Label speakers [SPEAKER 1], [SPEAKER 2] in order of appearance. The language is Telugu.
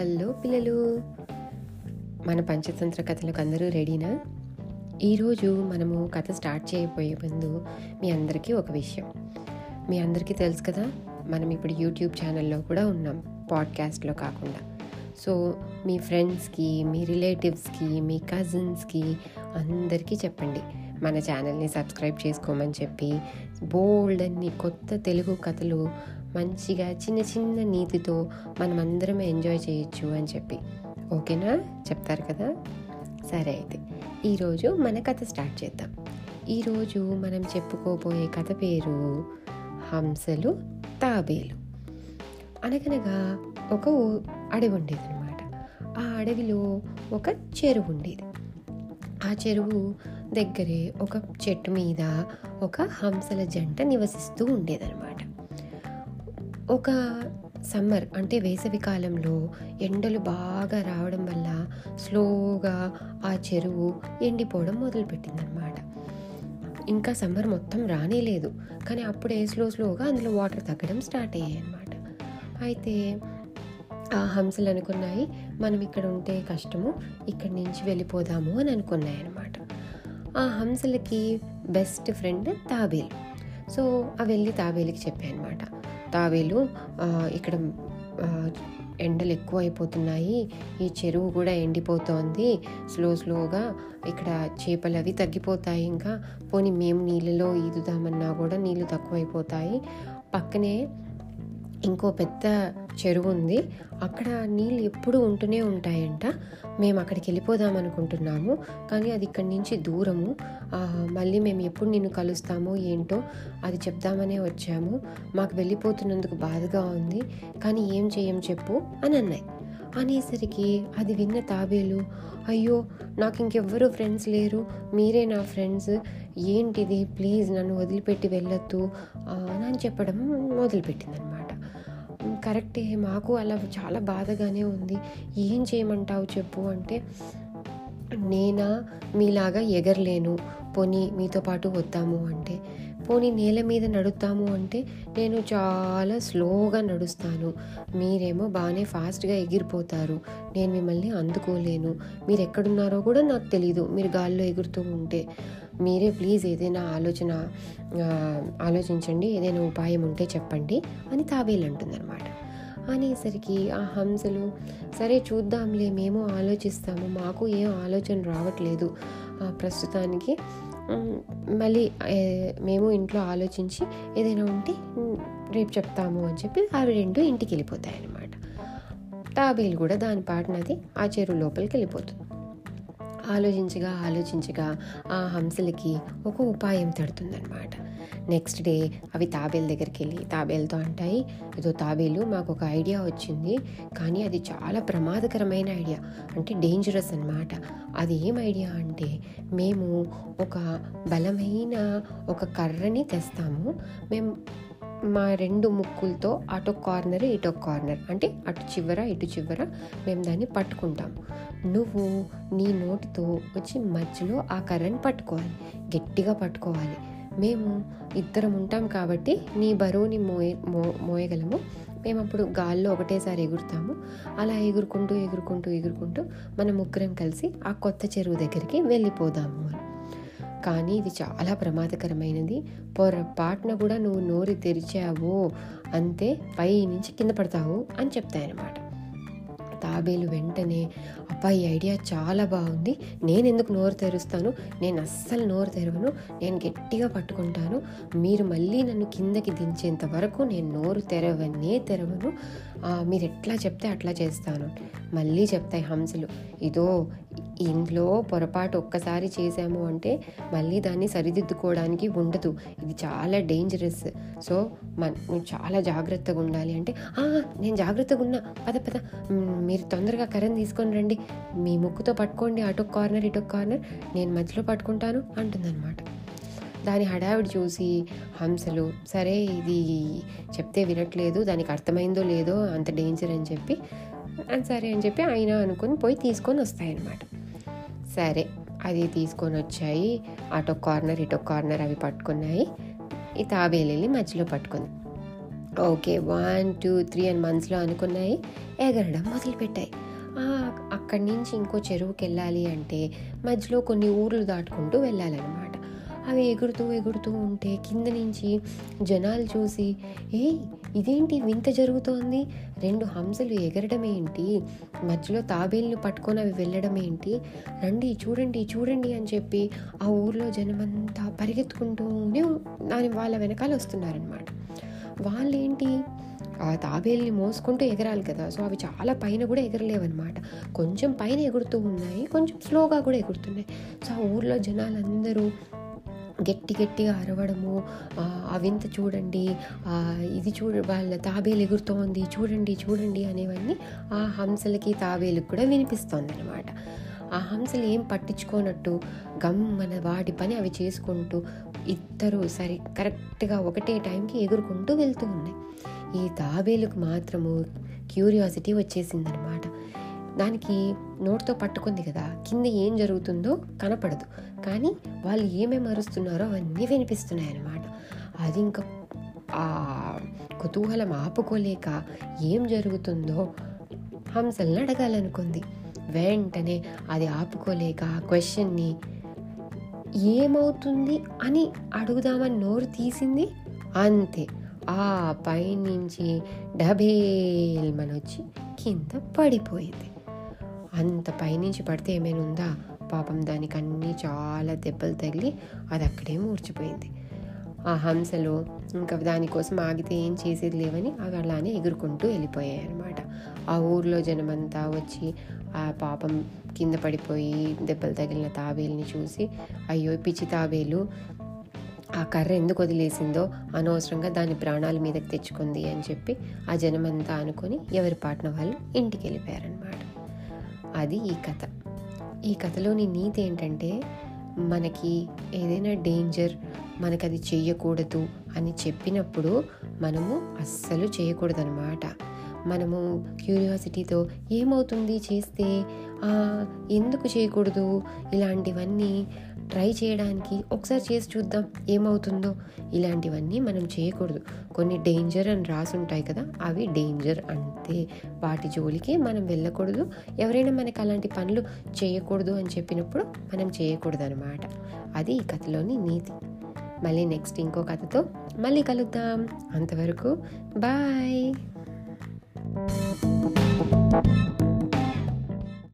[SPEAKER 1] హలో పిల్లలు. మన పంచతంత్ర కథలకు అందరూ రెడీనా? ఈరోజు మనము కథ స్టార్ట్ చేయబోయే ముందు మీ అందరికీ ఒక విషయం. మీ అందరికీ తెలుసు కదా మనం ఇప్పుడు యూట్యూబ్ ఛానల్లో కూడా ఉన్నాం పాడ్కాస్ట్లో కాకుండా. సో మీ ఫ్రెండ్స్కి మీ రిలేటివ్స్కి మీ కజిన్స్కి అందరికీ చెప్పండి. మన ఛానల్ని సబ్స్క్రైబ్ చేసుకోమని చెప్పి బోల్డ్ అన్ని కొత్త తెలుగు కథలు మంచిగా చిన్న చిన్న నీతితో మనమందరం ఎంజాయ్ చేయొచ్చు అని చెప్పి. ఓకేనా? చెప్తారు కదా? సరే అయితే ఈరోజు మన కథ స్టార్ట్ చేద్దాం. ఈరోజు మనం చెప్పుకోబోయే కథ పేరు హంసలు తాబేలు. అనగనగా ఒక అడవి ఉండేది అనమాట ఆ అడవిలో ఒక చెరువు ఉండేది ఆ చెరువు దగ్గరే ఒక చెట్టు మీద ఒక హంసల జంట నివసిస్తూ ఉండేదన్నమాట. ఒక సమ్మర్ అంటే వేసవి కాలంలో ఎండలు బాగా రావడం వల్ల స్లోగా ఆ చెరువు ఎండిపోవడం మొదలుపెట్టిందనమాట ఇంకా సమ్మర్ మొత్తం రానే లేదు. కానీ అప్పుడే స్లో స్లోగా అందులో వాటర్ తగ్గడం స్టార్ట్ అయ్యాయి అనమాట అయితే హంసలు అనుకున్నాయి మనం ఇక్కడ ఉంటే కష్టము ఇక్కడి నుంచి వెళ్ళిపోదాము అని అనుకున్నాయి అనమాట ఆ హంసలకి బెస్ట్ ఫ్రెండ్ తాబేలు. సో ఆ వెళ్ళి తాబేలుకి చెప్పాయి అనమాట తాబేలు ఇక్కడ ఎండలు ఎక్కువ అయిపోతున్నాయి ఈ చెరువు కూడా ఎండిపోతోంది. స్లో స్లోగా ఇక్కడ చేపలు అవి తగ్గిపోతాయి ఇంకా. పోనీ మేము నీళ్ళలో ఈదుదామన్నా కూడా నీళ్ళు తక్కువైపోతాయి. పక్కనే ఇంకో పెద్ద చెరువు ఉంది అక్కడ నీళ్ళు ఎప్పుడూ ఉంటూనే ఉంటాయంట. మేము అక్కడికి వెళ్ళిపోదాం అనుకుంటున్నాము. కానీ అది ఇక్కడి నుంచి దూరము. మళ్ళీ మేము ఎప్పుడు నిన్ను కలుస్తామో ఏంటో అది చెప్దామనే వచ్చాము. మాకు వెళ్ళిపోతున్నందుకు బాధగా ఉంది. కానీ ఏం చేయం చెప్పు అని అన్నాయి. అనేసరికి అది విన్న తాబేలు అయ్యో నాకు ఇంకెవ్వరు ఫ్రెండ్స్ లేరు. మీరే నా ఫ్రెండ్స్. ఏంటిది? ప్లీజ్ నన్ను వదిలిపెట్టి వెళ్ళొద్దు. అని చెప్పడం మొదలుపెట్టిందనమాట. కరెక్టే మాకు అలా చాలా బాధగానే ఉంది. ఏం చేయమంటావు చెప్పు అంటే నేనా? మీలాగా ఎగరలేను. పోనీ మీతో పాటు వద్దాము అంటే పోనీ నేల మీద నడుద్దాము అంటే నేను చాలా స్లోగా నడుస్తాను. మీరేమో బాగానే ఫాస్ట్గా ఎగిరిపోతారు. నేను మిమ్మల్ని అందుకోలేను. మీరు ఎక్కడున్నారో కూడా నాకు తెలీదు. మీరు గాల్లో ఎగురుతూ ఉంటే. మీరే ప్లీజ్ ఏదైనా ఆలోచన ఆలోచించండి. ఏదైనా ఉపాయం ఉంటే చెప్పండి అని తాబేలు అంటుందన్నమాట. అనేసరికి ఆ హంసలు సరే చూద్దాంలే మేము ఆలోచిస్తాము మాకు ఏం ఆలోచన రావట్లేదు ప్రస్తుతానికి. మళ్ళీ మేము ఇంట్లో ఆలోచించి ఏదైనా ఉంటే రేపు చెప్తాము అని చెప్పి అవి రెండు ఇంటికి వెళ్ళిపోతాయి అన్నమాట తాబేలు కూడా దాని పాటనది ఆ చెరువు లోపలికి వెళ్ళిపోతుంది ఆలోచించగా ఆలోచించగా ఆ హంసలకి ఒక ఉపాయం తడుతుందనమాట నెక్స్ట్ డే అవి తాబేలు దగ్గరికి వెళ్ళి తాబేలుతో అంటాయి ఏదో తాబేలు మాకు ఒక ఐడియా వచ్చింది కానీ అది చాలా ప్రమాదకరమైన ఐడియా అంటే డేంజరస్ అనమాట అది ఏం ఐడియా అంటే మేము ఒక బలమైన ఒక కర్రని తెస్తాము మేము మా రెండు ముక్కులతో అటు కార్నర్ ఇటు కార్నర్. అంటే అటు చివర ఇటు చివర మేము దాన్ని పట్టుకుంటాం. నువ్వు నీ నోటితో వచ్చి మధ్యలో ఆ కర్రని పట్టుకోవాలి. గట్టిగా పట్టుకోవాలి. మేము ఇద్దరం ఉంటాం కాబట్టి నీ బరువుని మోయ మో మోయగలము. మేము అప్పుడు గాల్లో ఒకటేసారి ఎగురుతాము. అలా ఎగురుకుంటూ ఎగురుకుంటూ ఎగురుకుంటూ మన ముగ్గురం కలిసి ఆ కొత్త చెరువు దగ్గరికి వెళ్ళిపోదాము అని. కానీ ఇది చాలా ప్రమాదకరమైనది. పొరపాటున కూడా నువ్వు నోరు తెరిచావు అంతే పై నుంచి కింద పడతావు అని చెప్తాయన్నమాట. తాబేలు వెంటనే అబ్బాయి ఐడియా చాలా బాగుంది. నేను ఎందుకు నోరు తెరుస్తాను? నేను అస్సలు నోరు తెరవను. నేను గట్టిగా పట్టుకుంటాను. మీరు మళ్ళీ నన్ను కిందకి దించేంత వరకు నేను నోరు తెరవనే తెరవను. మీరు ఎట్లా చెప్తే అట్లా చేస్తాను. మళ్ళీ చెప్తాయి హంసలు. ఇదో ఇంట్లో పొరపాటు ఒక్కసారి చేసాము అంటే మళ్ళీ దాన్ని సరిదిద్దుకోవడానికి ఉండదు. ఇది చాలా డేంజరస్ సో మన నువ్వు చాలా జాగ్రత్తగా ఉండాలి అంటే నేను జాగ్రత్తగా ఉన్నా. పద పద. మీరు తొందరగా కరెంట్ తీసుకొని రండి. మీ ముక్కుతో పట్టుకోండి అటు కార్నర్ ఇటు కార్నర్. నేను మధ్యలో పట్టుకుంటాను అంటుందన్నమాట. దాని హడావిడి చూసి హంసలు సరే ఇది చెప్తే వినట్లేదు. దానికి అర్థమైందో లేదో అంత డేంజర్ అని చెప్పి సరే అని చెప్పి ఆయన అనుకుని పోయి తీసుకొని వస్తాయన్నమాట. సరే అది తీసుకొని వచ్చాయి అటో కార్నర్ ఇటో కార్నర్ అవి పట్టుకున్నాయి. ఈ తాబేలు వెళ్ళి మధ్యలో పట్టుకుంది. ఓకే వన్ టూ త్రీ అని మనసులో అనుకున్నాయి. ఎగరడం మొదలుపెట్టాయి. అక్కడి నుంచి ఇంకో చెరువుకి వెళ్ళాలి అంటే మధ్యలో కొన్ని ఊర్లు దాటుకుంటూ వెళ్ళాలన్నమాట. అవి ఎగురుతూ ఎగురుతూ ఉంటే కింద నుంచి జనాలు చూసి ఏయ్ ఇదేంటి వింత జరుగుతోంది? రెండు హంసలు ఎగరడం ఏంటి? మధ్యలో తాబేళ్ళు పట్టుకొని అవి వెళ్ళడం ఏంటి? రండి చూడండి చూడండి అని చెప్పి ఆ ఊర్లో జనమంతా పరిగెత్తుకుంటూనే దాని వాళ్ళ వెనకాల వస్తున్నారనమాట వాళ్ళేంటి? ఆ తాబేల్ని మోసుకుంటూ ఎగరాలి కదా సో అవి చాలా పైన కూడా ఎగరలేవన్నమాట. కొంచెం పైన ఎగురుతూ ఉన్నాయి కొంచెం స్లోగా కూడా ఎగురుతున్నాయి. సో ఆ ఊర్లో జనాలందరూ గట్టి గట్టిగా అరవడము అవింత చూడండి ఇది చూడ వాళ్ళ తాబేలు ఎగురుతోంది చూడండి చూడండి అనేవన్నీ ఆ హంసలకి తాబేలుకి కూడా వినిపిస్తోంది అనమాట ఆ హంసలు ఏం పట్టించుకోనట్టు గమ్మన వాటి పని అవి చేసుకుంటూ ఇద్దరు సరి కరెక్ట్గా ఒకటే టైంకి ఎగురుకుంటూ వెళ్తూ ఉన్నాయి. ఈ తాబేలుకు మాత్రము క్యూరియాసిటీ వచ్చేసిందనమాట దానికి నోటితో పట్టుకుంది కదా కింద ఏం జరుగుతుందో కనపడదు. కానీ వాళ్ళు ఏమేమి అరుస్తున్నారో అవన్నీ వినిపిస్తున్నాయి అన్నమాట. అది ఇంకా ఆ కుతూహలం ఆపుకోలేక ఏం జరుగుతుందో హంసల్ని అడగాలనుకుంది. వెంటనే అది ఆపుకోలేక ఆ క్వశ్చన్ని ఏమవుతుంది అని అడుగుదామని నోరు తీసింది. అంతే. ఆ పైనుంచి డబేల్మని వచ్చి కింద పడిపోయింది. అంత పైనుంచి పడితే ఏమైనా ఉందా? పాపం దానికి అన్నీ చాలా దెబ్బలు తగిలి అది అక్కడే మూర్చిపోయింది. ఆ హంసలు ఇంకా దానికోసం ఆగితే ఏం చేసేది లేవని అవి అలానే ఎగురుకుంటూ వెళ్ళిపోయాయి అనమాట ఆ ఊర్లో జనమంతా వచ్చి ఆ పాపం కింద పడిపోయి దెబ్బలు తగిలిన తాబేలుని చూసి అయ్యో పిచ్చి తాబేలు ఆ కర్ర ఎందుకు వదిలేసిందో? అనవసరంగా దాని ప్రాణాల మీదకి తెచ్చుకుంది అని చెప్పి ఆ జనమంతా అనుకొని ఎవరి పాటన వాళ్ళు ఇంటికి వెళ్ళిపోయారనమాట అది ఈ కథ. ఈ కథలోని నీతి ఏంటంటే మనకి ఏదైనా డేంజర్ మనకు అది చేయకూడదు అని చెప్పినప్పుడు మనము అస్సలు చేయకూడదనమాట మనము క్యూరియాసిటీతో ఏమవుతుంది చేస్తే ఎందుకు చేయకూడదు? ఇలాంటివన్నీ ట్రై చేయడానికి ఒకసారి చేసి చూద్దాం ఏమవుతుందో. ఇలాంటివన్నీ మనం చేయకూడదు. కొన్ని డేంజర్ అని రాసి ఉంటాయి కదా అవి డేంజర్ అంతే. వాటి జోలికి మనం వెళ్ళకూడదు. ఎవరైనా మనకి అలాంటి పనులు చేయకూడదు అని చెప్పినప్పుడు మనం చేయకూడదు అనమాట అది ఈ కథలోని నీతి. మళ్ళీ నెక్స్ట్ ఇంకో కథతో మళ్ళీ కలుద్దాం. అంతవరకు బాయ్.